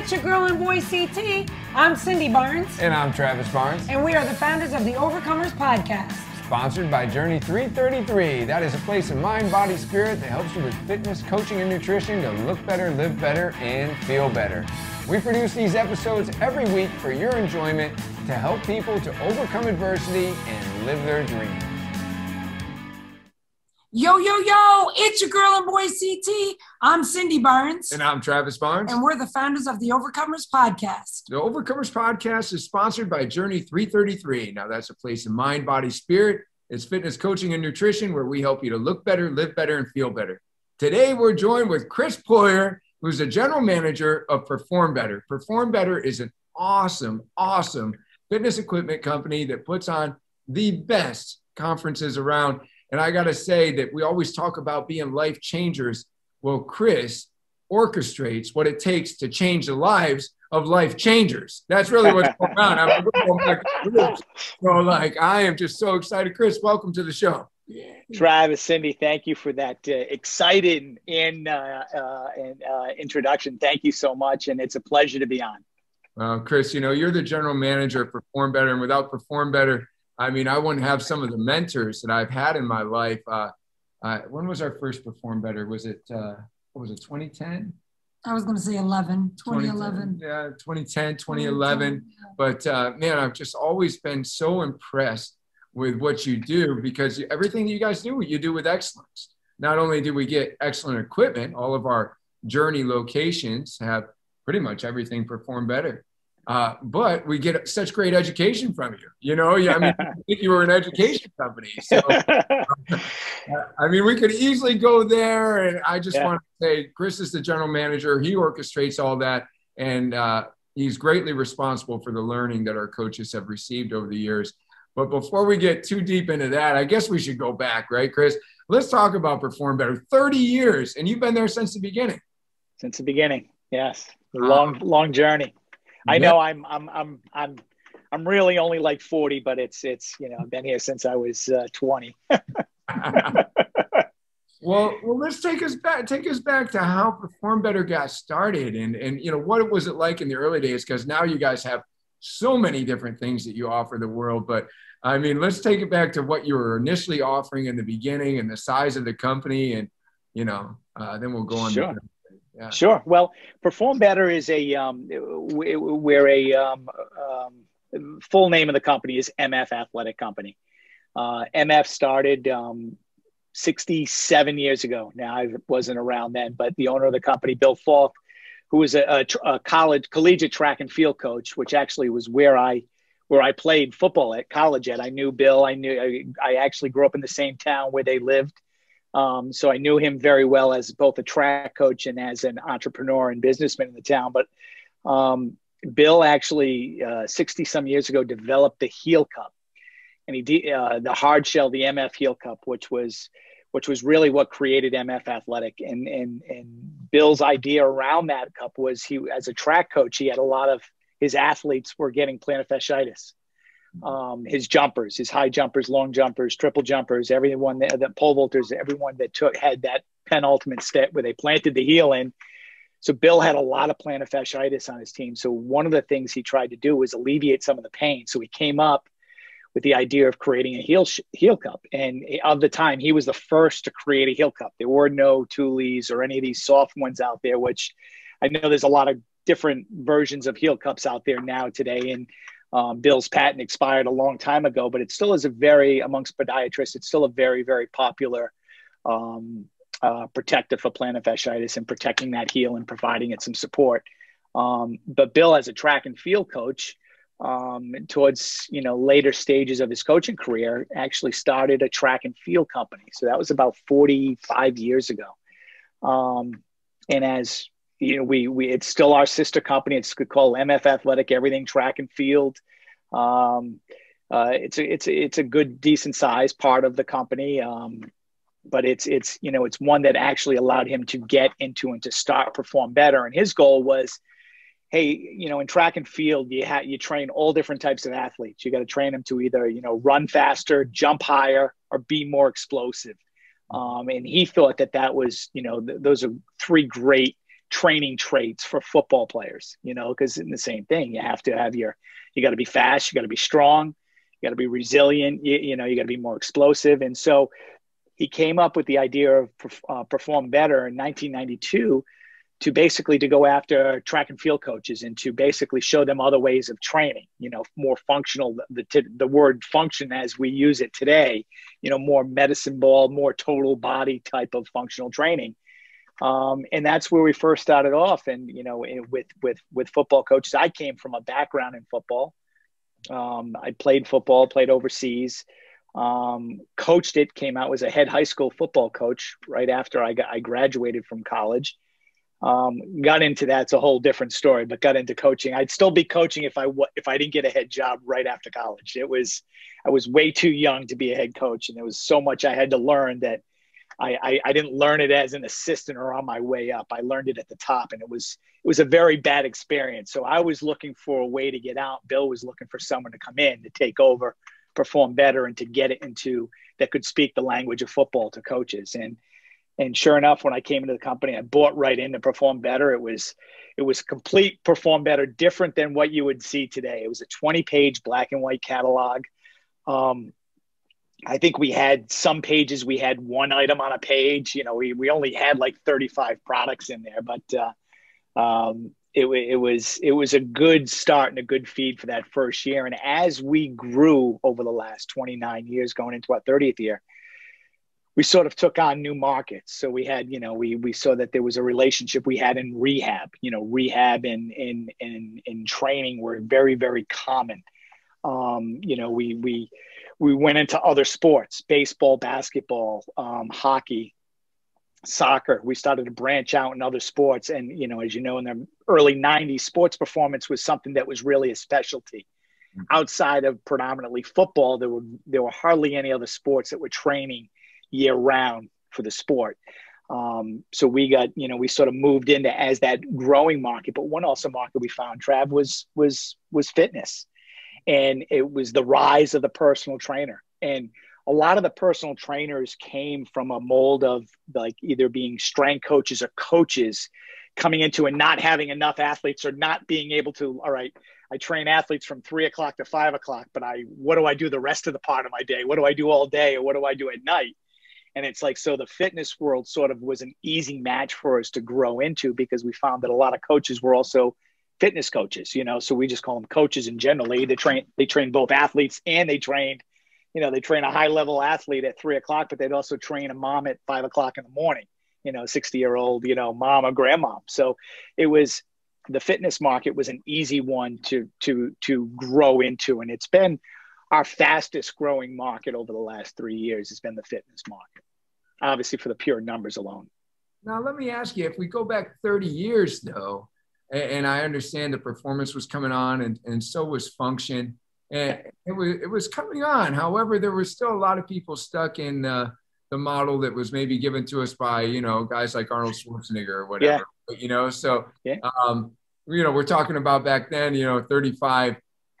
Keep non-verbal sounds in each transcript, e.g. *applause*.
it's your girl and boy CT. I'm Cindy Barnes. And I'm Travis Barnes. And we are the founders of the Overcomers Podcast. Sponsored by Journey 333. That is a place of mind, body, spirit that helps you with fitness, coaching, and nutrition to look better, live better, and feel better. We produce these episodes every week for your enjoyment to help people to overcome adversity and live their dreams. Yo, yo, yo, it's your girl and boy CT. I'm Cindy Barnes. And I'm Travis Barnes. And we're the founders of the Overcomers Podcast. The Overcomers Podcast is sponsored by Journey 333. Now, that's a place of mind, body, spirit. It's fitness coaching and nutrition where we help you to look better, live better, and feel better. Today, we're joined with Chris Poirier, who's the general manager of Perform Better. Perform Better is an awesome, awesome fitness equipment company that puts on the best conferences around. And I got to say that we always talk about being life changers. Well, Chris orchestrates what it takes to change the lives of life changers. That's really what's going on. I'm going so, like, I am just so excited. Chris, welcome to the show. Travis, Cindy, thank you for that uh, exciting in, uh, uh, in, uh, introduction. Thank you so much, and it's a pleasure to be on. Well, Chris, you know you're the general manager of Perform Better, and without Perform Better, I mean, I wouldn't have some of the mentors that I've had in my life. Uh, uh, when was our first Perform Better? Was it, uh, what was it, 2010? I was going to say 11, 2011. Yeah, 2010, 2011. But uh, man, I've just always been so impressed with what you do because everything you guys do, you do with excellence. Not only do we get excellent equipment, all of our journey locations have pretty much everything perform better. Uh, but we get such great education from you. You know, I mean, *laughs* I think you were an education company. So, uh, *laughs* I mean, we could easily go there. And I just yeah. want to say, Chris is the general manager. He orchestrates all that. And uh, he's greatly responsible for the learning that our coaches have received over the years. But before we get too deep into that, I guess we should go back, right, Chris? Let's talk about Perform Better. 30 years, and you've been there since the beginning. Since the beginning, yes. long, long journey. I know I'm I'm I'm I'm I'm really only like 40, but it's it's you know I've been here since I was uh, 20. *laughs* well, well, let's take us back take us back to how Perform Better got started, and and you know what was it like in the early days? Because now you guys have so many different things that you offer the world, but I mean, let's take it back to what you were initially offering in the beginning and the size of the company, and you know, uh, then we'll go on. Sure. Yeah. Sure. Well, Perform Better is a um, we're a um, um, full name of the company is MF Athletic Company. Uh, MF started um, 67 years ago. Now I wasn't around then, but the owner of the company, Bill Falk, who was a, a, a college collegiate track and field coach, which actually was where I where I played football at college at. I knew Bill. I knew I, I actually grew up in the same town where they lived. Um, so I knew him very well as both a track coach and as an entrepreneur and businessman in the town. But um, Bill actually, 60 uh, some years ago, developed the Heel Cup, and he de- uh, the hard shell, the MF Heel Cup, which was which was really what created MF Athletic. And and and Bill's idea around that cup was he, as a track coach, he had a lot of his athletes were getting plantar fasciitis um, his jumpers, his high jumpers, long jumpers, triple jumpers, everyone that, that pole vaulters, everyone that took had that penultimate step where they planted the heel in. So Bill had a lot of plantar fasciitis on his team. So one of the things he tried to do was alleviate some of the pain. So he came up with the idea of creating a heel heel cup. And of the time, he was the first to create a heel cup. There were no Tuli's or any of these soft ones out there, which I know there's a lot of different versions of heel cups out there now today. And um, Bill's patent expired a long time ago, but it still is a very, amongst podiatrists, it's still a very, very popular um, uh, protective for plantar fasciitis and protecting that heel and providing it some support. Um, but Bill, as a track and field coach, um, towards you know later stages of his coaching career, actually started a track and field company. So that was about 45 years ago. Um, and as you know, we we it's still our sister company. It's called MF Athletic, everything track and field. Um, uh, it's a it's a, it's a good decent size part of the company, um, but it's it's you know it's one that actually allowed him to get into and to start perform better. And his goal was, hey, you know, in track and field, you ha- you train all different types of athletes. You got to train them to either you know run faster, jump higher, or be more explosive. Um, and he thought that that was you know th- those are three great training traits for football players, you know, because in the same thing, you have to have your, you got to be fast, you got to be strong, you got to be resilient, you, you know, you got to be more explosive. And so he came up with the idea of uh, perform better in 1992 to basically to go after track and field coaches and to basically show them other ways of training you know more functional the, the word function as we use it today you know more medicine ball more total body type of functional training um, and that's where we first started off and you know with with with football coaches i came from a background in football um, i played football played overseas um, coached it came out was a head high school football coach right after i got i graduated from college um, got into that's a whole different story, but got into coaching. I'd still be coaching if I if I didn't get a head job right after college. It was I was way too young to be a head coach, and there was so much I had to learn that I, I, I didn't learn it as an assistant or on my way up. I learned it at the top, and it was it was a very bad experience. So I was looking for a way to get out. Bill was looking for someone to come in to take over, perform better, and to get it into that could speak the language of football to coaches. And and sure enough when i came into the company i bought right in to perform better it was it was complete perform better different than what you would see today it was a 20 page black and white catalog um, i think we had some pages we had one item on a page you know we, we only had like 35 products in there but uh, um, it, it was it was a good start and a good feed for that first year and as we grew over the last 29 years going into our 30th year we sort of took on new markets. So we had, you know, we we saw that there was a relationship we had in rehab. You know, rehab and in in in training were very very common. Um, you know, we we we went into other sports: baseball, basketball, um, hockey, soccer. We started to branch out in other sports, and you know, as you know, in the early '90s, sports performance was something that was really a specialty. Mm-hmm. Outside of predominantly football, there were there were hardly any other sports that were training year round for the sport. Um, so we got, you know, we sort of moved into as that growing market. But one also market we found, Trav, was was was fitness, and it was the rise of the personal trainer. And a lot of the personal trainers came from a mold of like either being strength coaches or coaches coming into and not having enough athletes or not being able to. All right, I train athletes from three o'clock to five o'clock, but I what do I do the rest of the part of my day? What do I do all day, or what do I do at night? And it's like, so the fitness world sort of was an easy match for us to grow into because we found that a lot of coaches were also fitness coaches, you know, so we just call them coaches in generally. They train, they train both athletes and they trained, you know, they train a high level athlete at three o'clock, but they'd also train a mom at five o'clock in the morning, you know, 60 year old, you know, mom or grandmom. So it was, the fitness market was an easy one to, to, to grow into. And it's been, our fastest growing market over the last three years has been the fitness market, obviously for the pure numbers alone. Now, let me ask you if we go back 30 years, though, and, and I understand the performance was coming on and, and so was function, and it was, it was coming on. However, there were still a lot of people stuck in uh, the model that was maybe given to us by, you know, guys like Arnold Schwarzenegger or whatever, yeah. you know, so, yeah. um, you know, we're talking about back then, you know, 35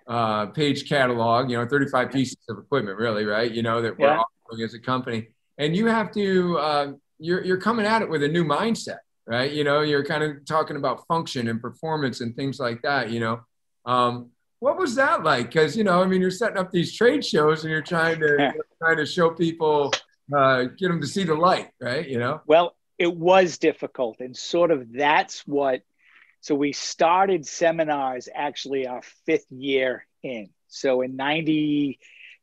uh, page catalog, you know, 35 pieces of equipment, really, right? You know, that we're yeah. offering as a company. And you have to, uh, you're, you're coming at it with a new mindset, right? You know, you're kind of talking about function and performance and things like that, you know. Um, what was that like? Because, you know, I mean, you're setting up these trade shows and you're trying to, *laughs* yeah. trying to show people, uh, get them to see the light, right? You know? Well, it was difficult. And sort of that's what so we started seminars actually our fifth year in. So in 90,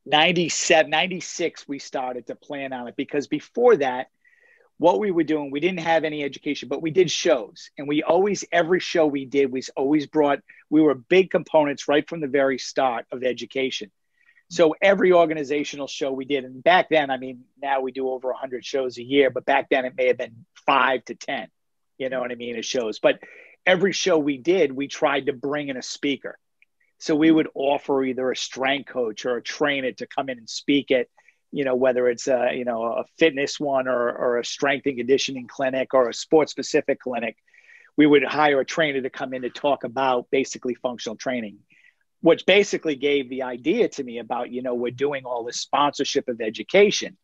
97, 96, we started to plan on it because before that, what we were doing, we didn't have any education, but we did shows. And we always, every show we did was always brought, we were big components right from the very start of education. So every organizational show we did, and back then, I mean, now we do over 100 shows a year, but back then it may have been five to 10, you know what I mean, as shows. But every show we did, we tried to bring in a speaker. So we hmm. would offer either a strength coach or a trainer to come in and speak it, you know, whether it's a, you know, a fitness one or, or a strength and conditioning clinic or a sports specific clinic. We would hire a trainer to come in to talk about basically functional training, which basically gave the idea to me about, you know, we're doing all this sponsorship of education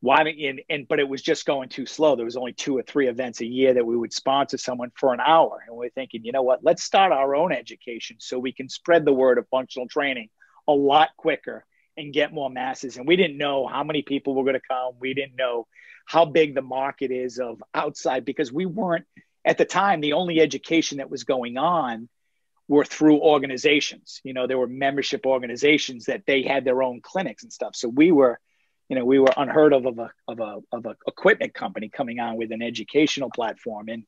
why and, and but it was just going too slow there was only two or three events a year that we would sponsor someone for an hour and we are thinking you know what let's start our own education so we can spread the word of functional training a lot quicker and get more masses. And we didn't know how many people were going to come. We didn't know how big the market is of outside because we weren't at the time the only education that was going on were through organizations. You know there were membership organizations that they had their own clinics and stuff. So we were you know, we were unheard of of a of a of a equipment company coming on with an educational platform, and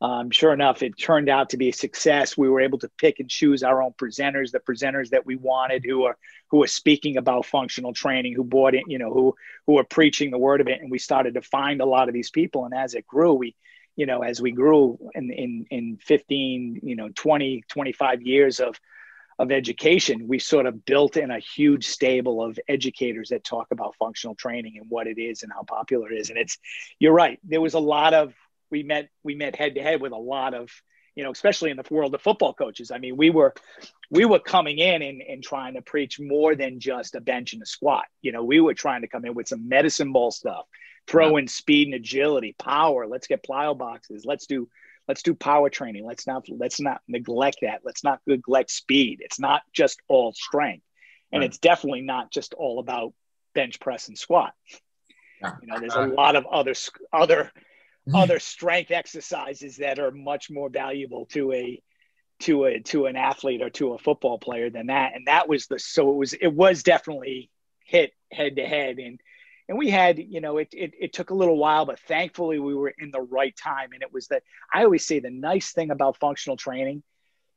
um, sure enough, it turned out to be a success. We were able to pick and choose our own presenters, the presenters that we wanted, who are who are speaking about functional training, who bought it, you know, who who are preaching the word of it, and we started to find a lot of these people. And as it grew, we, you know, as we grew in in in 15, you know, 20, 25 years of of education, we sort of built in a huge stable of educators that talk about functional training and what it is and how popular it is. And it's, you're right. There was a lot of, we met, we met head to head with a lot of, you know, especially in the world of football coaches. I mean, we were, we were coming in and, and trying to preach more than just a bench and a squat. You know, we were trying to come in with some medicine ball stuff, throw in speed and agility, power. Let's get plyo boxes. Let's do let's do power training let's not let's not neglect that let's not neglect speed it's not just all strength and right. it's definitely not just all about bench press and squat you know there's a uh, lot of other other. *laughs* other strength exercises that are much more valuable to a to a to an athlete or to a football player than that. And that was the so it was it was definitely hit head to head. And and we had you know it, it, it took a little while but thankfully we were in the right time. And it was that i always say the nice thing about functional training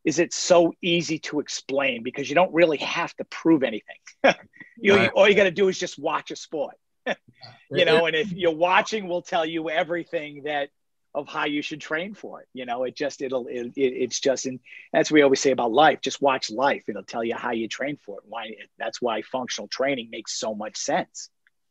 is it's so easy to explain because you don't really have to prove anything. *laughs* You, right. all you got to do is just watch a sport *laughs* you know and if you're watching we'll tell you everything that of how you should train for it you know it just it'll it, it, it's just and that's what we always say about life just watch life it'll tell you how you train for it why that's why functional training makes so much sense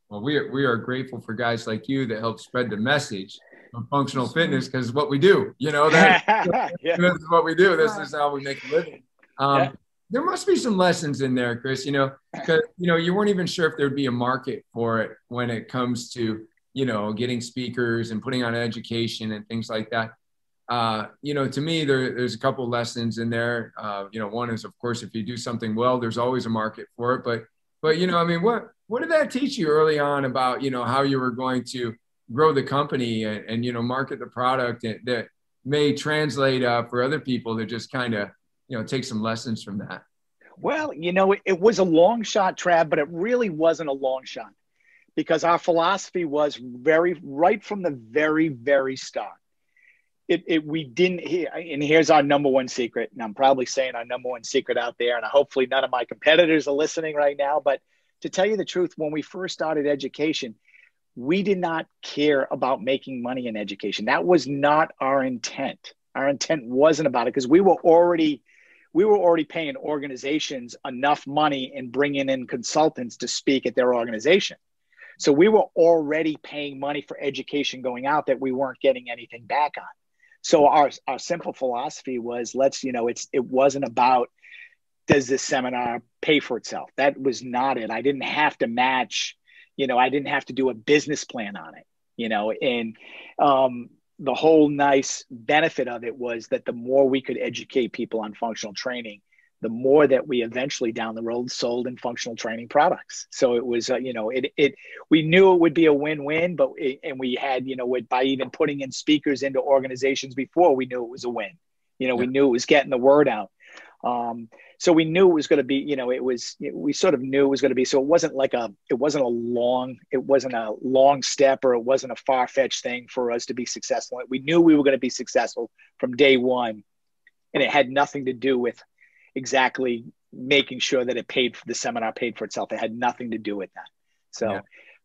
well, we are, we are grateful for guys like you that help spread the message of functional fitness because what we do, you know, that *laughs* yeah. this is what we do. This is how we make a living. Um, yeah. There must be some lessons in there, Chris, you know, because, you know, you weren't even sure if there'd be a market for it when it comes to, you know, getting speakers and putting on education and things like that. Uh, you know, to me, there, there's a couple lessons in there. Uh, you know, one is, of course, if you do something well, there's always a market for it. But, but you know, I mean, what what did that teach you early on about you know how you were going to grow the company and, and you know market the product that may translate uh, for other people that just kind of you know take some lessons from that well you know it, it was a long shot Trav but it really wasn't a long shot because our philosophy was very right from the very very start it, it we didn't and here's our number one secret and i'm probably saying our number one secret out there and hopefully none of my competitors are listening right now but to tell you the truth, when we first started education, we did not care about making money in education. That was not our intent. Our intent wasn't about it because we were already we were already paying organizations enough money and bringing in consultants to speak at their organization. So we were already paying money for education going out that we weren't getting anything back on. So our our simple philosophy was let's you know it's it wasn't about does this seminar pay for itself? That was not it. I didn't have to match, you know, I didn't have to do a business plan on it, you know, and um, the whole nice benefit of it was that the more we could educate people on functional training, the more that we eventually down the road sold in functional training products. So it was, uh, you know, it, it, we knew it would be a win-win, but, it, and we had, you know, with by even putting in speakers into organizations before we knew it was a win, you know, yeah. we knew it was getting the word out. Um, so we knew it was going to be you know it was we sort of knew it was going to be so it wasn't like a it wasn't a long it wasn't a long step or it wasn't a far-fetched thing for us to be successful. We knew we were going to be successful from day one and it had nothing to do with exactly making sure that it paid for the seminar paid for itself. It had nothing to do with that. So yeah.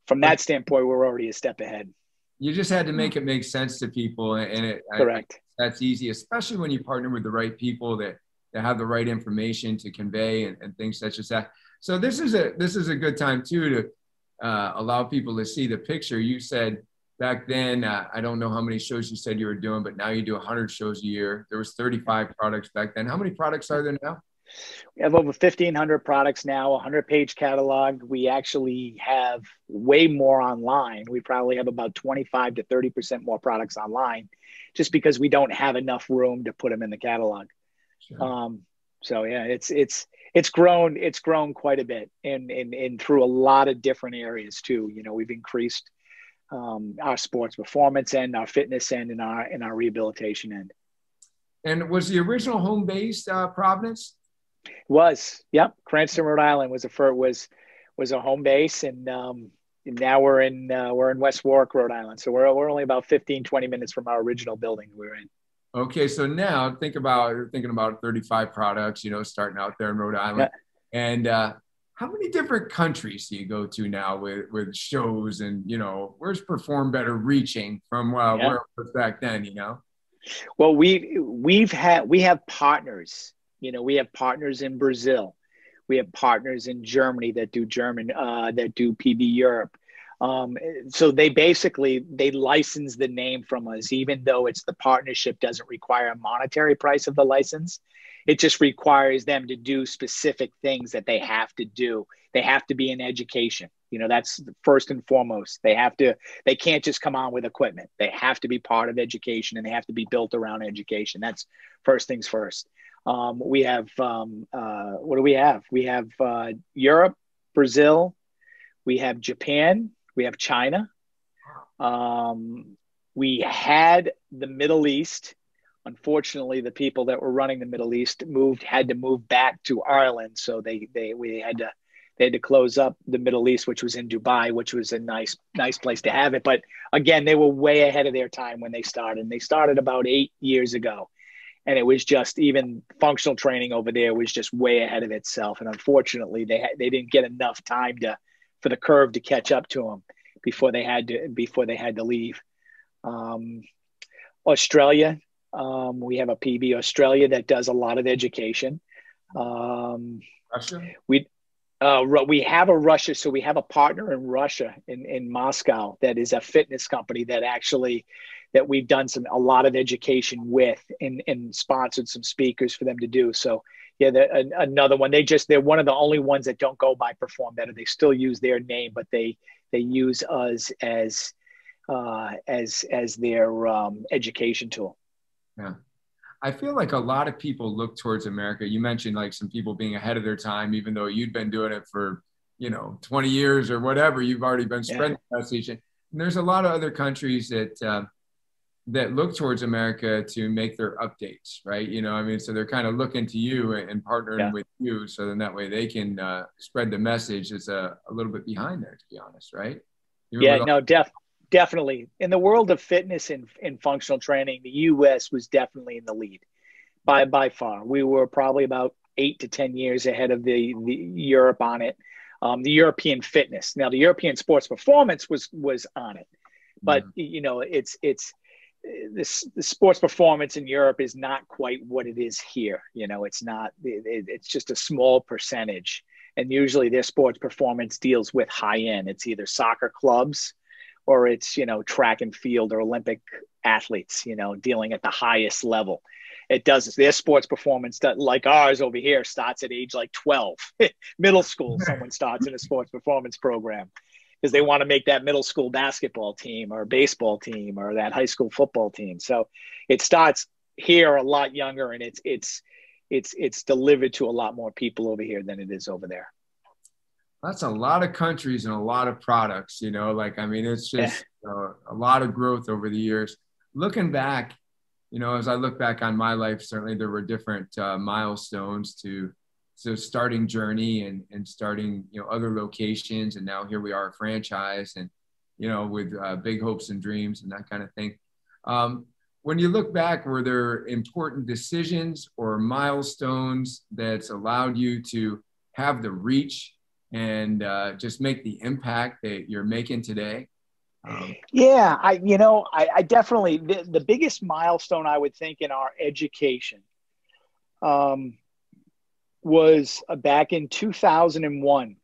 from that standpoint we're already a step ahead. You just had to make it make sense to people and it correct. I, that's easy especially when you partner with the right people that that have the right information to convey and, and things such as that. So this is a this is a good time too to uh, allow people to see the picture. You said back then, uh, I don't know how many shows you said you were doing, but now you do 100 shows a year. There was 35 products back then. How many products are there now? We have over 1,500 products now, 100 page catalog. We actually have way more online. We probably have about 25 to 30% more products online just because we don't have enough room to put them in the catalog. Sure. Um, so yeah, it's, it's, it's grown, it's grown quite a bit and, and, and through a lot of different areas too. You know, we've increased um, our sports performance end, our fitness end, and our, and our rehabilitation end. And was the original home base uh, Providence? Was yep, Cranston, Rhode Island was a first, was was a home base, and um, now we're in uh, we're in West Warwick, Rhode Island. So we're we're only about 15, 20 minutes from our original building we were in. Okay, so now think about thinking about 35 products, you know, starting out there in Rhode Island, yeah. and uh, how many different countries do you go to now with with shows and you know where's Perform Better reaching from uh, yeah. where it was back then, you know? Well, we we've had we have partners. You know, we have partners in Brazil. We have partners in Germany that do German uh, that do PB Europe. Um, so they basically they license the name from us, even though it's the partnership doesn't require a monetary price of the license. It just requires them to do specific things that they have to do. They have to be in education. You know, that's first and foremost. They have to, they can't just come on with equipment. They have to be part of education and they have to be built around education. That's first things first. Um, we have, um, uh, what do we have? We have uh, Europe, Brazil, we have Japan, we have China. Um, we had the Middle East. Unfortunately the people that were running the middle east moved had to move back to ireland. So they they we had to they had to close up the middle east which was in dubai which was a nice nice place to have it. But again they were way ahead of their time when they started. And they started about eight years ago. And it was just even functional training over there was just way ahead of itself. And unfortunately they they didn't get enough time to for the curve to catch up to them before they had to before they had to leave um, australia um, we have a PB Australia that does a lot of education. Um, Russia. We uh, we have a Russia, so we have a partner in Russia in, in Moscow that is a fitness company that actually that we've done some a lot of education with and, and sponsored some speakers for them to do. So yeah, the, another one. They just they're one of the only ones that don't go by Perform Better. They still use their name, but they they use us as uh, as as their um, education tool. Yeah. I feel like a lot of people look towards America. You mentioned like some people being ahead of their time, even though you'd been doing it for, you know, 20 years or whatever. You've already been spreading yeah. the message. And there's a lot of other countries that uh, that look towards America to make their updates, right? You know, I mean, so they're kind of looking to you and partnering yeah. with you, so then that way they can uh, spread the message. Is a, a little bit behind there, to be honest, right? You yeah, no, def- definitely in the world of fitness and, and functional training, the U.S. was definitely in the lead by by far. We were probably about eight to ten years ahead of the, the Europe on it. Um, the European fitness. Now, the European sports performance was was on it, but mm-hmm. you know, it's it's this the sports performance in Europe is not quite what it is here. You know, it's not. It, it's just a small percentage, and usually their sports performance deals with high end. It's either soccer clubs or it's you know track and field or olympic athletes you know dealing at the highest level it does their sports performance that like ours over here starts at age like 12 *laughs* middle school *laughs* someone starts in a sports performance program because they want to make that middle school basketball team or baseball team or that high school football team so it starts here a lot younger and it's it's it's it's delivered to a lot more people over here than it is over there that's a lot of countries and a lot of products you know like i mean it's just yeah. *laughs* a lot of growth over the years looking back you know as i look back on my life certainly there were different uh, milestones to so starting journey and and starting you know other locations and now here we are a franchise and you know with uh, big hopes and dreams and that kind of thing um, when you look back were there important decisions or milestones that's allowed you to have the reach and uh, just make the impact that you're making today? Um, yeah, I you know I, I definitely the, the, biggest milestone I would think in our education um, was uh, back in 2001.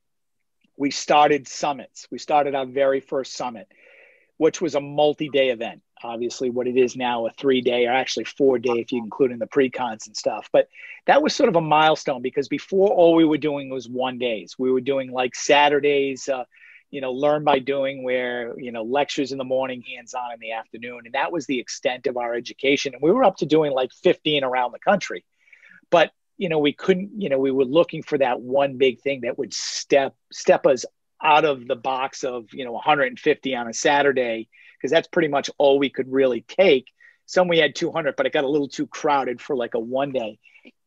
We started summits. We started our very first summit, which was a multi-day event. obviously what it is now a three day or actually four day if you include in the pre-cons and stuff but that was sort of a milestone because before all we were doing was one days we were doing like saturdays uh, you know learn by doing where you know lectures in the morning hands on in the afternoon and that was the extent of our education and we were up to doing like 15 around the country but you know we couldn't you know we were looking for that one big thing that would step step us out of the box of you know 150 on a saturday because that's pretty much all we could really take. Some we had 200 but it got a little too crowded for like a one day.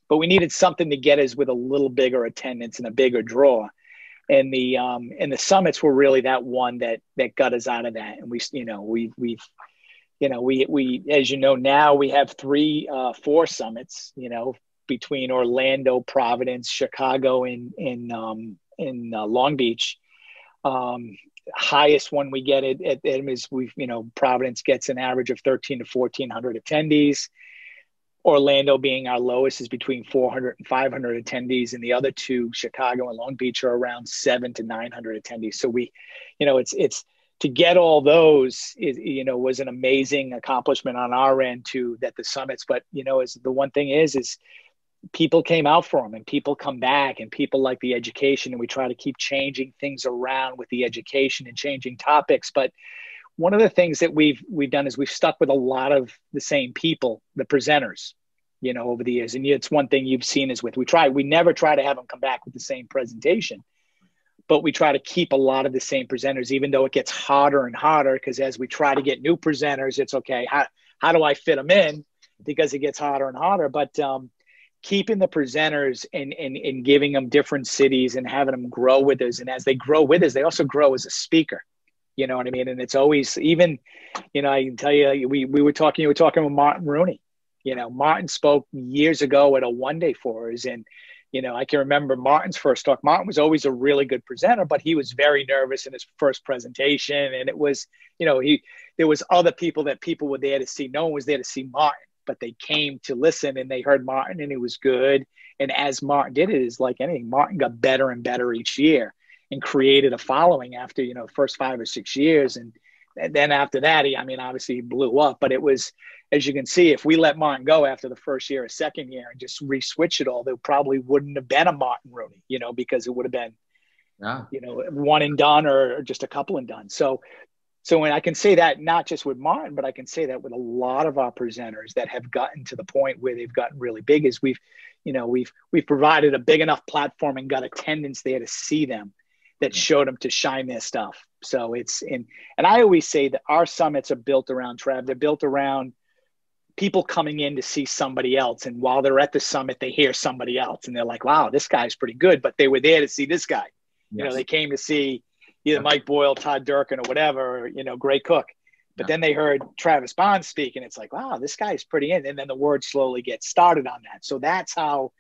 But we needed something to get us with a little bigger attendance and a bigger draw. And the um and the summits were really that one that that got us out of that. And we you know we we've you know we we as you know now we have three uh four summits you know between orlando providence chicago and in um in uh, long beach um highest one we get at, at, at is we you know providence gets an average of 13 to 1400 attendees Orlando being our lowest is between 400 and 500 attendees, and the other two, Chicago and Long Beach, are around seven to 900 attendees. So we, you know, it's it's to get all those, is, you know, was an amazing accomplishment on our end to that the summits. But you know, is the one thing is is people came out for them and people come back and people like the education and we try to keep changing things around with the education and changing topics but one of the things that we've we've done is we've stuck with a lot of the same people, the presenters, you know, over the years. And it's one thing you've seen is with we try we never try to have them come back with the same presentation, but we try to keep a lot of the same presenters, even though it gets harder and harder. Because as we try to get new presenters, it's okay. How how do I fit them in? Because it gets harder and harder. But um, keeping the presenters and, and giving them different cities and having them grow with us, and as they grow with us, they also grow as a speaker you know what I mean? And it's always even, you know, I can tell you, we we were talking, you were talking with Martin Rooney. You know, Martin spoke years ago at a one day for us, and you know, I can remember Martin's first talk. Martin was always a really good presenter, but he was very nervous in his first presentation, and it was, you know, he there was other people that people were there to see. No one was there to see Martin, but they came to listen and they heard Martin, and it was good. And as Martin did it, is like anything, Martin got better and better each year and created a following after you know first five or six years and, and then after that he i mean obviously he blew up but it was as you can see if we let martin go after the first year or second year and just re-switch it all there probably wouldn't have been a martin rooney you know because it would have been yeah. you know one and done or just a couple and done so so when I can say that not just with Martin, but I can say that with a lot of our presenters that have gotten to the point where they've gotten really big is we've, you know, we've we've provided a big enough platform and got attendance there to see them that showed them to shine their stuff. So it's in, and I always say that our summits are built around Trav. They're built around people coming in to see somebody else. And while they're at the summit, they hear somebody else and they're like, wow, this guy's pretty good. But they were there to see this guy. Yes. You know, they came to see either Mike Boyle, Todd Durkin, or whatever, or, you know, Gray Cook. But yeah. then they heard Travis Bond speak, and it's like, wow, this guy's pretty in. And then the word slowly gets started on that. So that's how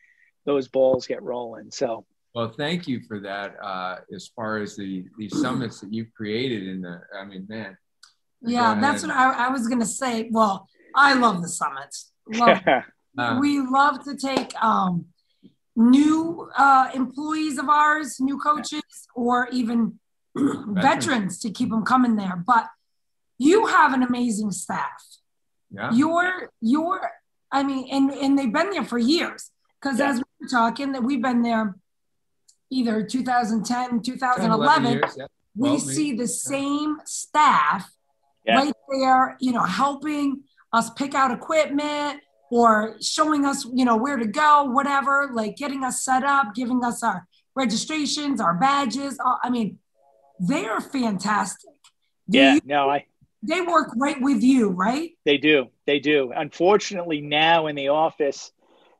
those balls get rolling. So well, thank you for that. Uh, as far as the the summits that you've created in the, I mean, man. Yeah, that's what I, I, was gonna say. Well, I love the summits. Love, *laughs* uh, we love to take um, new uh, employees of ours, new coaches, or even veterans. veterans to keep them coming there. But you have an amazing staff. Yeah. You're you're. I mean, and and they've been there for years. Because yeah. as we were talking, that we've been there either 2010, 2011, years, yeah. we see the same staff yeah. right there, you know, helping us pick out equipment or showing us, you know, where to go, whatever, like getting us set up, giving us our registrations, our badges. I mean, they are fantastic. Do yeah, you, no, I. They work right with you, right? They do. They do. Unfortunately, now in the office,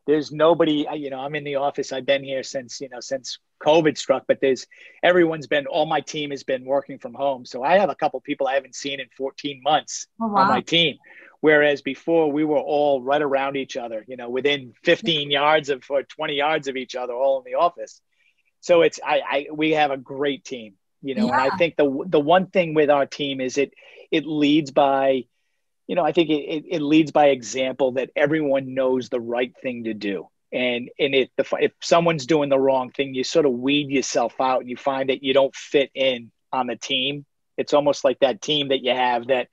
there's nobody. Uh, you know, I'm in the office. I've been here since you know since COVID struck, but there's everyone's been all my team has been working from home. So I have a couple people I haven't seen in 14 months oh, wow. on my team. Whereas before we were all right around each other, you know, within 15 yards of or 20 yards of each other, all in the office. So it's I, I we have a great team, you know, yeah. and I think the the one thing with our team is it it leads by, you know, I think it, it, it leads by example that everyone knows the right thing to do. And and it the, if someone's doing the wrong thing you sort of weed yourself out and you find that you don't fit in on the team. It's almost like that team that you have that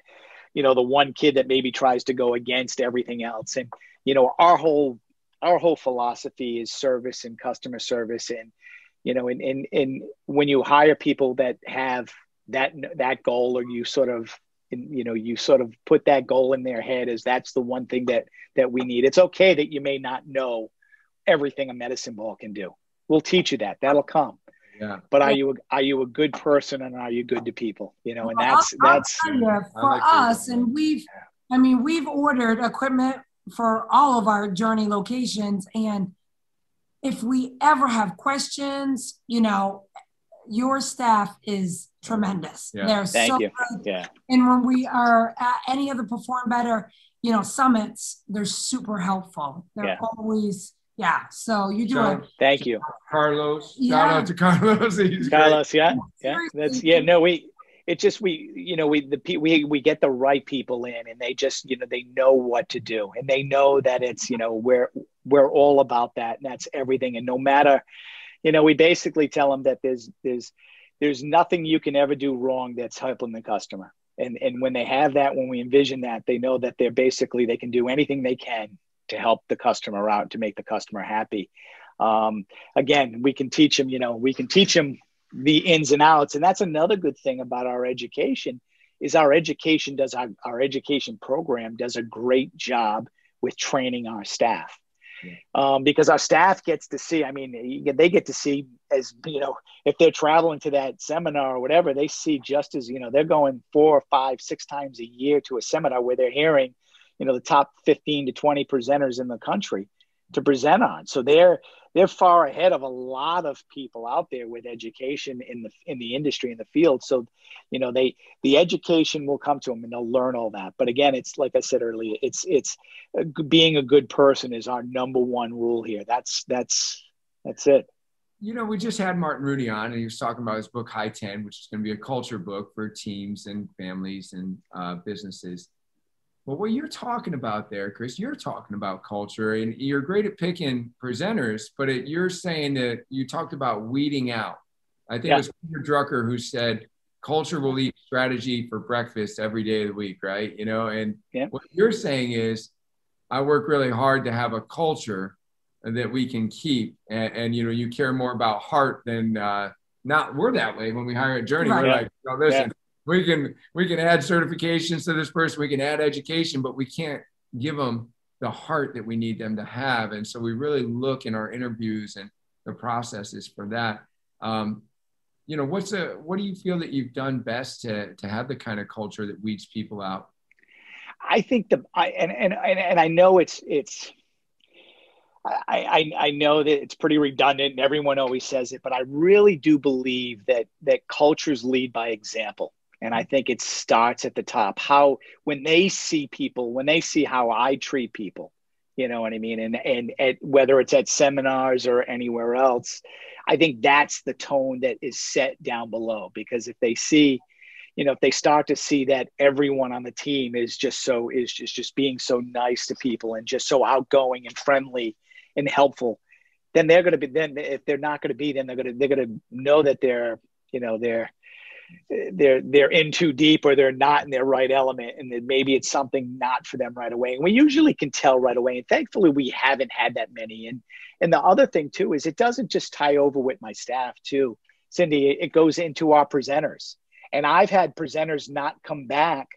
you know the one kid that maybe tries to go against everything else. And you know our whole our whole philosophy is service and customer service. And you know and and, and when you hire people that have that that goal or you sort of you know you sort of put that goal in their head as that's the one thing that that we need. It's okay that you may not know everything a medicine ball can do. We'll teach you that. That'll come. Yeah. But are you are you a good person and are you good to people? You know and that's I'll, that's I'll you, for like us and we've i mean we've ordered equipment for all of our journey locations and if we ever have questions you know your staff is tremendous. Yeah. They're Thank so you. good. Yeah. And when we are at any of the Perform Better, you know, summits, they're super helpful. They're yeah. always, yeah. So you do it. Thank you. Carlos. Yeah. Shout out to Carlos. *laughs* He's Carlos, great. yeah. Yeah. That's yeah, no, we it just we you know we the we we get the right people in and they just you know they know what to do and they know that it's you know we're we're all about that and that's everything and no matter you know we basically tell them that there's there's there's nothing you can ever do wrong that's helping the customer. And and when they have that, when we envision that, they know that they're basically they can do anything they can to help the customer out to make the customer happy. Um, again, we can teach them. You know, we can teach them the ins and outs, and that's another good thing about our education is our education does our, our education program does a great job with training our staff. Um, because our staff gets to see. I mean, they get to see as you know, if they're traveling to that seminar or whatever, they see just as you know, they're going four or five, six times a year to a seminar where they're hearing, you know, the top fifteen to twenty presenters in the country to present on. So they're they're far ahead of a lot of people out there with education in the in the industry in the field. So, you know, they the education will come to them and they'll learn all that. But again, it's like I said earlier, it's it's uh, being a good person is our number one rule here. That's that's that's it. You know, we just had Martin Rooney on, and he was talking about his book High Ten, which is going to be a culture book for teams and families and uh, businesses. But what you're talking about there, Chris, you're talking about culture and you're great at picking presenters, but it, you're saying that you talked about weeding out. I think yeah. it was Peter Drucker who said, culture will eat strategy for breakfast every day of the week, right? You know, and yeah. what you're saying is, I work really hard to have a culture that we can keep. And, and you know, you care more about heart than uh, not. We're that way when we hire a journey. Right. We're like, oh, listen, we can we can add certifications to this person we can add education but we can't give them the heart that we need them to have. And so we really look in our interviews and the processes for that. Um, you know what's a what do you feel that you've done best to to have the kind of culture that weeds people out? I think the i and and and i know it's it's I, I, I know that it's pretty redundant and everyone always says it, but I really do believe that that cultures lead by example. And I think it starts at the top. How when they see people, when they see how I treat people, you know what I mean? And and at, whether it's at seminars or anywhere else, I think that's the tone that is set down below. Because if they see, you know, if they start to see that everyone on the team is just so is just just being so nice to people and just so outgoing and friendly and helpful, then they're going to be. Then if they're not going to be, then they're going to they're going to know that they're you know they're they're they're in too deep or they're not in their right element and maybe it's something not for them right away. And we usually can tell right away and thankfully we haven't had that many. And and the other thing too is it doesn't just tie over with my staff too. Cindy it goes into our presenters. And i've had presenters not come back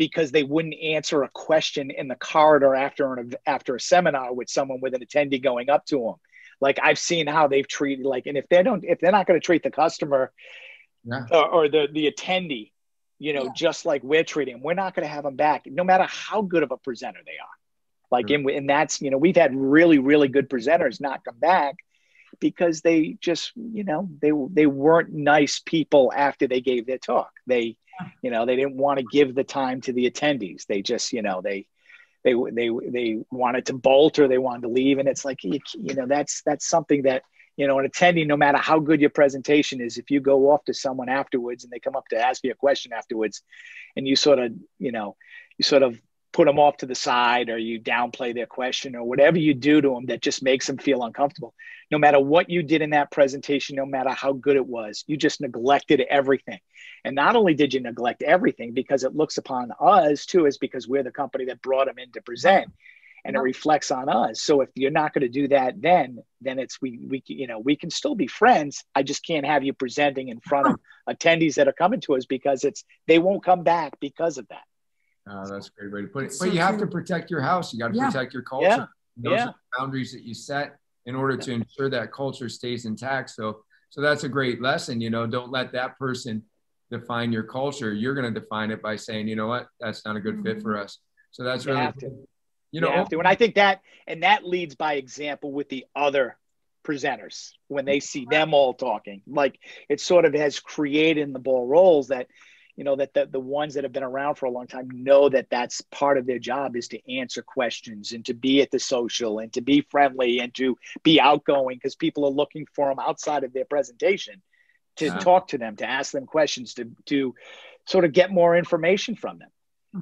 because they wouldn't answer a question in the corridor after an after a seminar with someone with an attendee going up to them like i've seen how they've treated like and if they don't if they're not going to treat the customer yeah. or, or the the attendee, you know, yeah. just like we're treating them. We're not going to have them back, no matter how good of a presenter they are. Like, mm-hmm. and, and that's you know, we've had really really good presenters not come back because they just you know they they weren't nice people after they gave their talk. They you know they didn't want to give the time to the attendees. They just you know they they they they wanted to bolt or they wanted to leave and it's like you, you know that's that's something that you know, an attendee, no matter how good your presentation is, if you go off to someone afterwards and they come up to ask you a question afterwards and you sort of, you know, you sort of put them off to the side or you downplay their question or whatever you do to them that just makes them feel uncomfortable. No matter what you did in that presentation, no matter how good it was, you just neglected everything. And not only did you neglect everything because it looks upon us too, is because we're the company that brought them in to present and it reflects on us. So if you're not going to do that, then then it's we we you know we can still be friends. I just can't have you presenting in front of *laughs* attendees that are coming to us because it's they won't come back because of that. Uh, that's a great way to put it. But you have to protect your house. You got to yeah. protect your culture. Yeah. Those yeah. are boundaries that you set in order to ensure that culture stays intact. So so that's a great lesson. You know, don't let that person define your culture. You're going to define it by saying, you know what, that's not a good fit for mm-hmm. us. So that's really you know, you have to. and I think that and that leads by example with the other presenters when they see them all talking. Like it sort of has created in the ball rolls that you know that the, the ones that have been around for a long time know that that's part of their job is to answer questions and to be at the social and to be friendly and to be outgoing because people are looking for them outside of their presentation to yeah. talk to them to ask them questions to to sort of get more information from them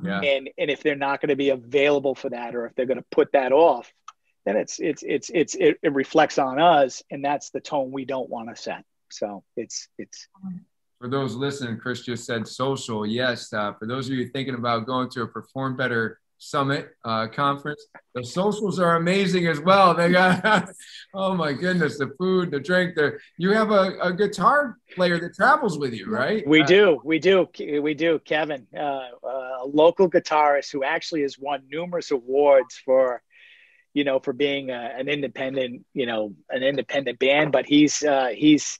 yeah. And and if they're not going to be available for that, or if they're going to put that off, then it's it's it's it's it, it reflects on us, and that's the tone we don't want to set. So it's it's. For those listening, Chris just said social. Yes. Uh, for those of you thinking about going to a Perform Better Summit uh, conference. The socials are amazing as well. They got, *laughs* oh my goodness, the food, the drink. There, you have a, a guitar player that travels with you, right? We uh, do, we do, we do. Kevin, uh, a local guitarist who actually has won numerous awards for, you know, for being a, an independent, you know, an independent band. But he's uh, he's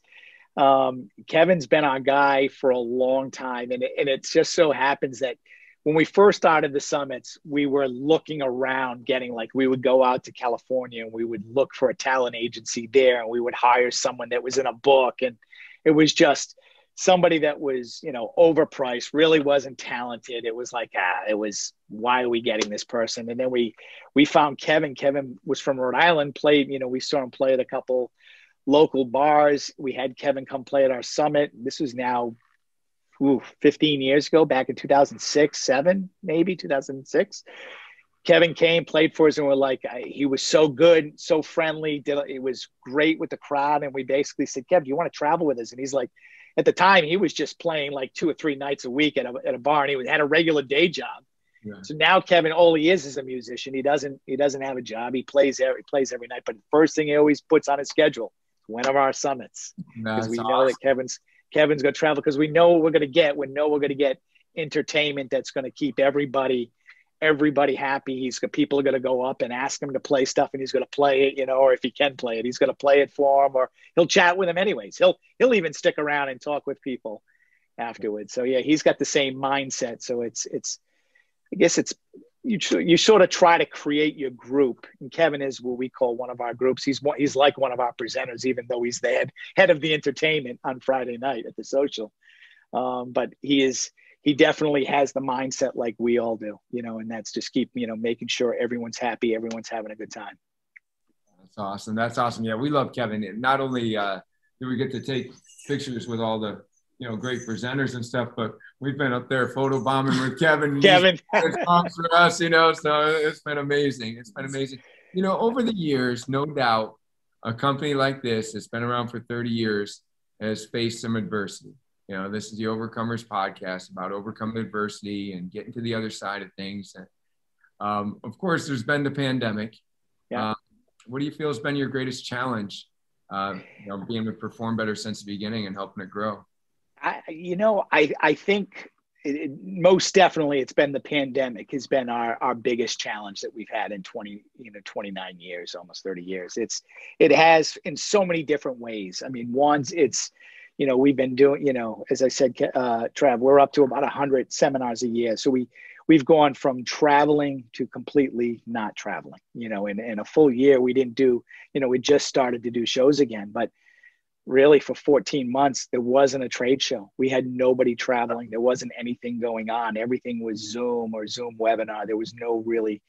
um, Kevin's been our guy for a long time, and and it just so happens that when we first started the summits, we were looking around, getting like we would go out to California and we would look for a talent agency there, and we would hire someone that was in a book, and it was just somebody that was you know overpriced, really wasn't talented. It was like ah, it was why are we getting this person? And then we we found Kevin. Kevin was from Rhode Island, played you know we saw him play at a couple local bars. We had Kevin come play at our summit. This was now ooh, 15 years ago, back in 2006, seven, maybe 2006. Kevin came, played for us, and we're like, he was so good, so friendly. Did it was great with the crowd, and we basically said, "Kev, do you want to travel with us?" And he's like, at the time, he was just playing like two or three nights a week at a, at a bar, and he had a regular day job. Yeah. So now Kevin, all he is is a musician. He doesn't he doesn't have a job. He plays every plays every night. But the first thing he always puts on his schedule, one of our summits, because we awesome. know that Kevin's Kevin's going to travel because we know what we're going to get. We know we're going to get entertainment that's going to keep everybody everybody happy. He's people are going to go up and ask him to play stuff, and he's going to play it, you know, or if he can play it, he's going to play it for them, or he'll chat with them anyways. He'll he'll even stick around and talk with people afterwards. So yeah, he's got the same mindset. So it's it's I guess it's you you sort of try to create your group. And Kevin is what we call one of our groups. He's one, he's like one of our presenters, even though he's the head head of the entertainment on Friday night at the social. Um, but he is he definitely has the mindset like we all do, you know, and that's just keep you know making sure everyone's happy, everyone's having a good time. That's awesome. That's awesome. Yeah, we love Kevin. Not only uh, do we get to take pictures with all the you know great presenters and stuff, but we've been up there photo bombing with Kevin. Kevin, *laughs* for us, you know. So it's been amazing. It's been amazing. You know, over the years, no doubt, a company like this that's been around for 30 years has faced some adversity. You know, this is the Overcomers podcast about overcoming adversity and getting to the other side of things. And, um, of course, there's been the pandemic. Yeah. Uh, what do you feel has been your greatest challenge? Uh, you know, being to perform better since the beginning and helping it grow. I, you know, I, I think it, it, most definitely it's been the pandemic has been our, our biggest challenge that we've had in 20, you know, 29 years, almost 30 years. It's, it has in so many different ways. I mean, one's it's, you know, we've been doing, you know, as I said, uh, Trav, we're up to about hundred seminars a year. So we, we've gone from traveling to completely not traveling, you know, in, in a full year, we didn't do, you know, we just started to do shows again, but really for 14 months there wasn't a trade show. We had nobody traveling. There wasn't anything going on. Everything was zoom or zoom webinar. There was no really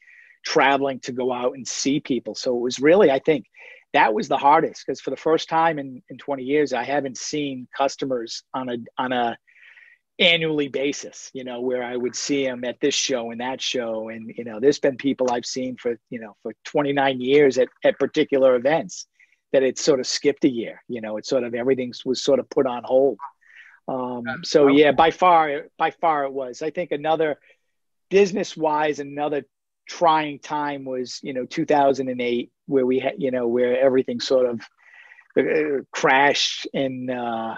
traveling to go out and see people. So it was really i think that was the hardest because for the first time in, in 20 years i haven't seen customers on a on a annually basis, you know, where I would see them at this show and that show. And, you know, there's been people I've seen for, you know, for 29 years at, at particular events that it sort of skipped a year, you know, it sort of everything was sort of put on hold. Um, so yeah, by far, by far it was, I think another business wise, another trying time was, you know, 2008 where we had, you know, where everything sort of uh, crashed and, uh,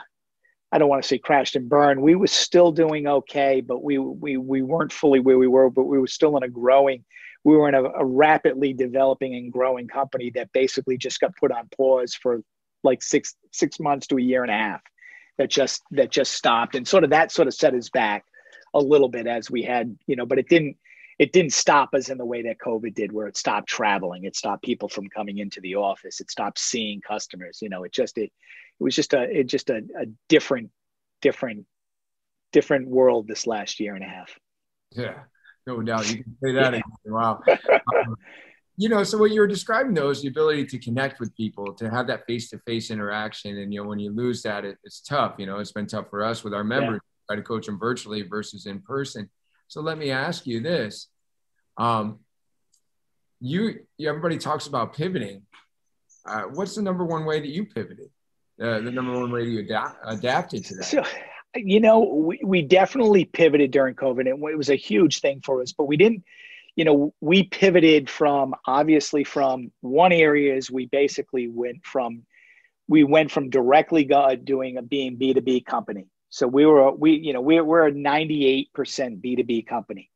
I don't want to say crashed and burned. We were still doing okay, but we we we weren't fully where we were, but we were still in a growing. We were in a, a rapidly developing and growing company that basically just got put on pause for like six six months to a year and a half. That just that just stopped, and sort of that sort of set us back a little bit as we had, you know, but it didn't it didn't stop us in the way that COVID did, where it stopped traveling, it stopped people from coming into the office, it stopped seeing customers. You know, it just it it was just a it just a, a different different different world this last year and a half. Yeah no doubt. You can say that yeah. wow. Um, you know so what you were describing though is the ability to connect with people to have that face-to-face interaction. And you know when you lose that it, it's tough. You know it's been tough for us with our members yeah. try to coach them virtually versus in person. So let me ask you this. Um, you everybody talks about pivoting. Uh, what's the number one way that you pivoted? Uh, the number one way you adapt adapted to that? So, you know, we, we definitely pivoted during COVID, and it was a huge thing for us. But we didn't, you know, we pivoted from obviously from one area is we basically went from we went from directly doing a being B two B company. So we were we you know we're we're a ninety eight percent B two B company.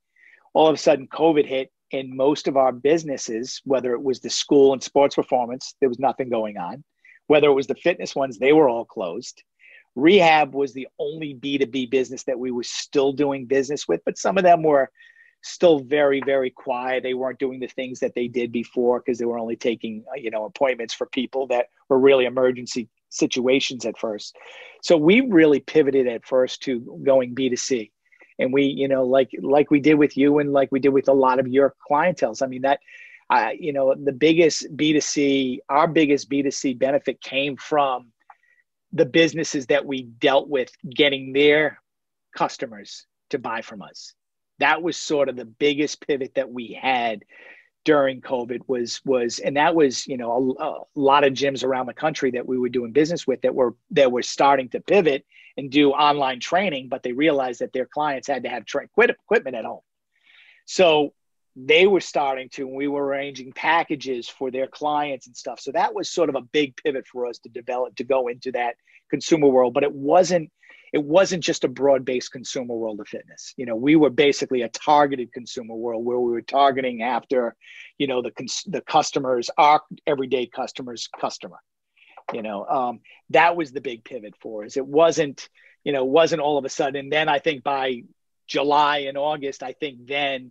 All of a sudden, COVID hit, and most of our businesses, whether it was the school and sports performance, there was nothing going on whether it was the fitness ones, they were all closed. Rehab was the only B2B business that we were still doing business with, but some of them were still very, very quiet. They weren't doing the things that they did before because they were only taking, uh, you know, appointments for people that were really emergency situations at first. So we really pivoted at first to going B2C. And we, you know, like like we did with you and like we did with a lot of your clientels. I mean, that uh, you know, the biggest B2C, our biggest B2C benefit came from the businesses that we dealt with getting their customers to buy from us. That was sort of the biggest pivot that we had during COVID was was and that was you know a, a, lot of gyms around the country that we were doing business with that were that were starting to pivot and do online training, but they realized that their clients had to have tra- equipment at home. So they were starting to, and we were arranging packages for their clients and stuff. So that was sort of a big pivot for us to develop to go into that consumer world. But it wasn't it wasn't just a broad-based consumer world of fitness. You know, we were basically a targeted consumer world where we were targeting after, you know, the the customers, our everyday customers, customer. You know, um, that was the big pivot for us. It wasn't, you know, wasn't all of a sudden. And then I think by July and August, I think then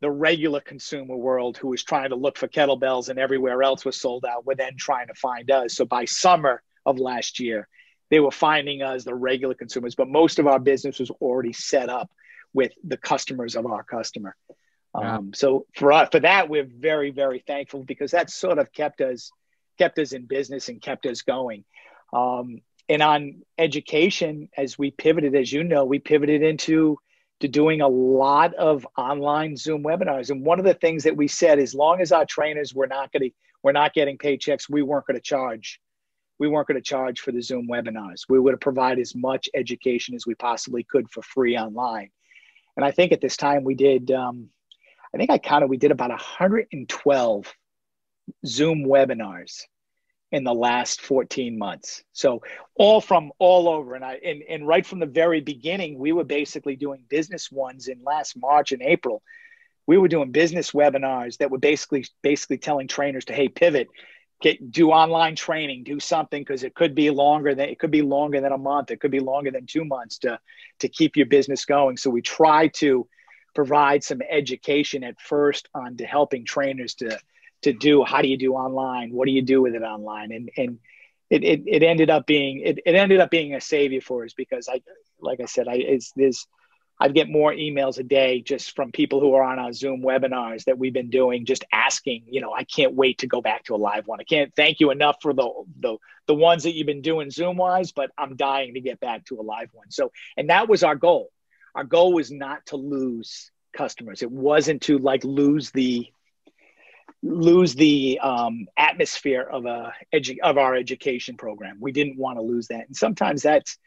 the regular consumer world who was trying to look for kettlebells and everywhere else was sold out were then trying to find us. So by summer of last year, they were finding us, the regular consumers, but most of our business was already set up with the customers of our customer. Yeah. Um, so for us, for that, we're very, very thankful because that sort of kept us kept us in business and kept us going. Um, and on education, as we pivoted, as you know, we pivoted into to doing a lot of online Zoom webinars. And one of the things that we said, as long as our trainers were not going to, we're not getting paychecks, we weren't going to charge. We weren't going to charge for the Zoom webinars. We would provide as much education as we possibly could for free online. And I think at this time we did, um, I think I counted, we did about 112 Zoom webinars in the last 14 months. So all from all over. And I and, and right from the very beginning, we were basically doing business ones in last March and April. We were doing business webinars that were basically basically telling trainers to hey pivot, get do online training, do something because it could be longer than it could be longer than a month, it could be longer than two months to to keep your business going. So we try to provide some education at first on to helping trainers to to do how do you do online what do you do with it online and and it, it, it ended up being it, it ended up being a savior for us because i like i said i it's this I get more emails a day just from people who are on our Zoom webinars that we've been doing, just asking, you know, I can't wait to go back to a live one. I can't thank you enough for the the the ones that you've been doing Zoom wise, but I'm dying to get back to a live one. So, and that was our goal. Our goal was not to lose customers. It wasn't to like lose the lose the um, atmosphere of a edu- of our education program. We didn't want to lose that, and sometimes that's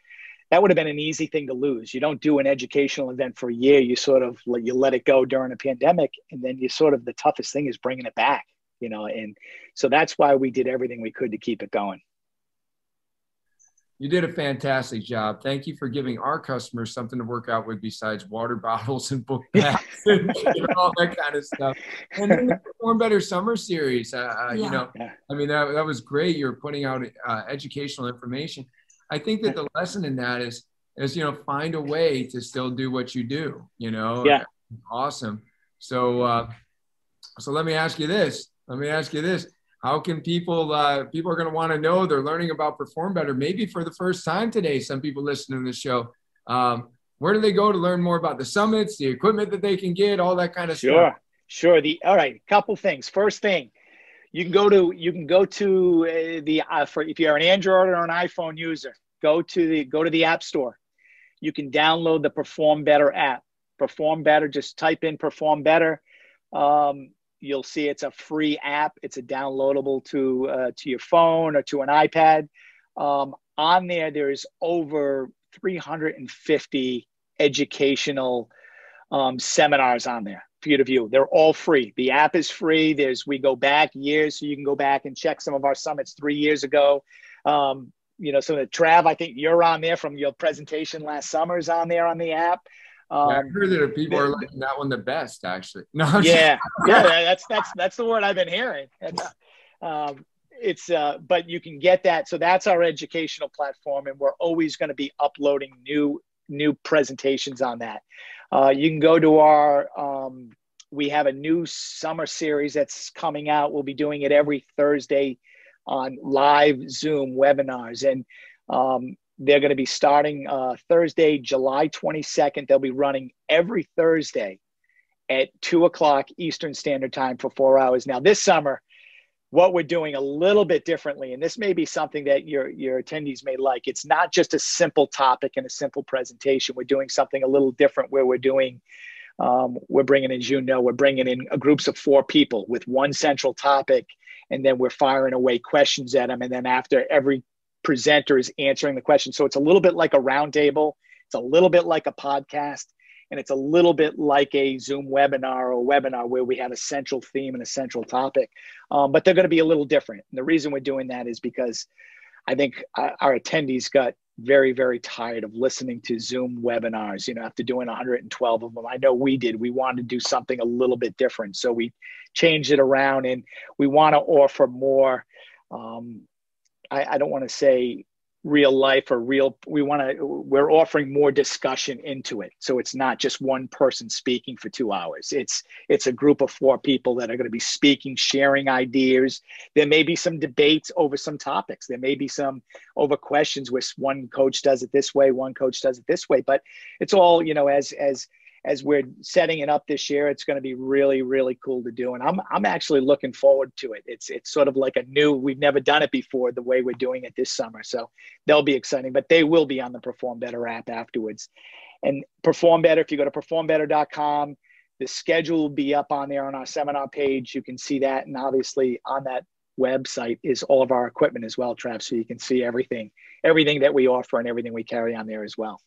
that would have been an easy thing to lose. You don't do an educational event for a year. You sort of you let it go during a pandemic, and then you sort of the toughest thing is bringing it back. You know, and so that's why we did everything we could to keep it going. You did a fantastic job. Thank you for giving our customers something to work out with besides water *laughs* bottles and book bags and all that kind of stuff. And then the Perform Better Summer Series, uh, uh yeah. you know, I mean, that, that was great. You're putting out uh, educational information. I think that the lesson in that is, is, you know, find a way to still do what you do, you know? Yeah. Awesome. So, uh, so let me ask you this. Let me ask you this how can people uh, people are going to want to know they're learning about perform better maybe for the first time today some people listening to the show. Um, where do they go to learn more about the summits the equipment that they can get all that kind of sure stuff sure. The all right couple things. First thing you can go to you can go to uh, the uh, for if you're an android or an iphone user go to the go to the app store. You can download the perform better app. Perform better just type in perform better. Um, you'll see it's a free app. It's a downloadable to uh, to your phone or to an iPad. Um, on there, there's over 350 educational um, seminars on there for you to view. They're all free. The app is free. There's we go back years, so you can go back and check some of our summits three years ago. Um, you know, some of the Trav, I think you're on there from your presentation last summer is on there on the app. Um, yeah, I heard that people are liking that one the best, actually. *laughs* No, yeah, yeah, *laughs* that's that's that's the word I've been hearing. And, uh, um, it's uh, but you can get that. So that's our educational platform, and we're always going to be uploading new new presentations on that. Uh, you can go to our. Um, we have a new summer series that's coming out. We'll be doing it every Thursday on live Zoom webinars, and um, they're going to be starting uh, Thursday, July 22nd. They'll be running every Thursday at two o'clock Eastern Standard Time for four hours. Now, this summer, what we're doing a little bit differently, and this may be something that your your attendees may like. It's not just a simple topic and a simple presentation. We're doing something a little different where we're doing. Um, we're bringing in, as you know, we're bringing in groups of four people with one central topic, and then we're firing away questions at them. And then after every presenter is answering the question. So it's a little bit like a roundtable. It's a little bit like a podcast, and it's a little bit like a Zoom webinar or webinar where we have a central theme and a central topic. Um, but they're going to be a little different. And the reason we're doing that is because I think our attendees got very, very tired of listening to Zoom webinars, you know, after doing 112 of them. I know we did. We wanted to do something a little bit different. So we changed it around and we want to offer more um, I, I don't want to say real life or real we want to we're offering more discussion into it. So it's not just one person speaking for two hours. It's it's a group of four people that are going to be speaking sharing ideas. There may be some debates over some topics. There may be some over questions where one coach does it this way one coach does it this way. But it's all you know as as as we're setting it up this year, it's going to be really, really cool to do. And I'm, I'm actually looking forward to it. It's, it's sort of like a new, we've never done it before the way we're doing it this summer. So they'll be exciting, but they will be on the Perform Better app afterwards. And Perform Better, if you go to performbetter.com, the schedule will be up on there on our seminar page. You can see that. And obviously on that website is all of our equipment as well, Trav. So you can see everything, everything that we offer and everything we carry on there as well.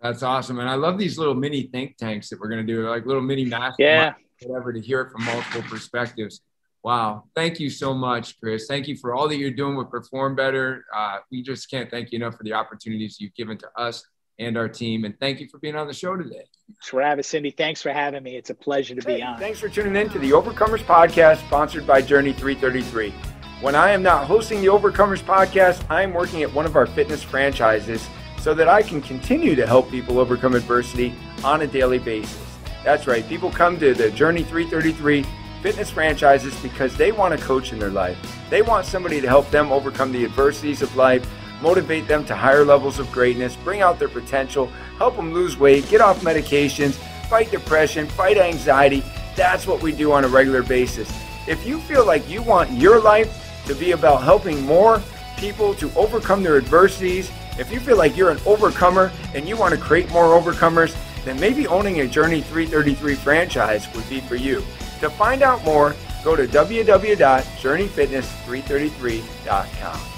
That's awesome. And I love these little mini think tanks that we're going to do, like little mini master, yeah. whatever, to hear it from multiple perspectives. Wow. Thank you so much, Chris. Thank you for all that you're doing with Perform Better. Uh, we just can't thank you enough for the opportunities you've given to us and our team. And thank you for being on the show today. Travis, Cindy, thanks for having me. It's a pleasure to be on. Thanks for tuning in to the Overcomers Podcast, sponsored by Journey 333. When I am not hosting the Overcomers Podcast, I am working at one of our fitness franchises so that I can continue to help people overcome adversity on a daily basis. That's right, people come to the Journey 333 fitness franchises because they want a coach in their life. They want somebody to help them overcome the adversities of life, motivate them to higher levels of greatness, bring out their potential, help them lose weight, get off medications, fight depression, fight anxiety. That's what we do on a regular basis. If you feel like you want your life to be about helping more people to overcome their adversities, if you feel like you're an overcomer and you want to create more overcomers, then maybe owning a Journey 333 franchise would be for you. To find out more, go to www.journeyfitness333.com.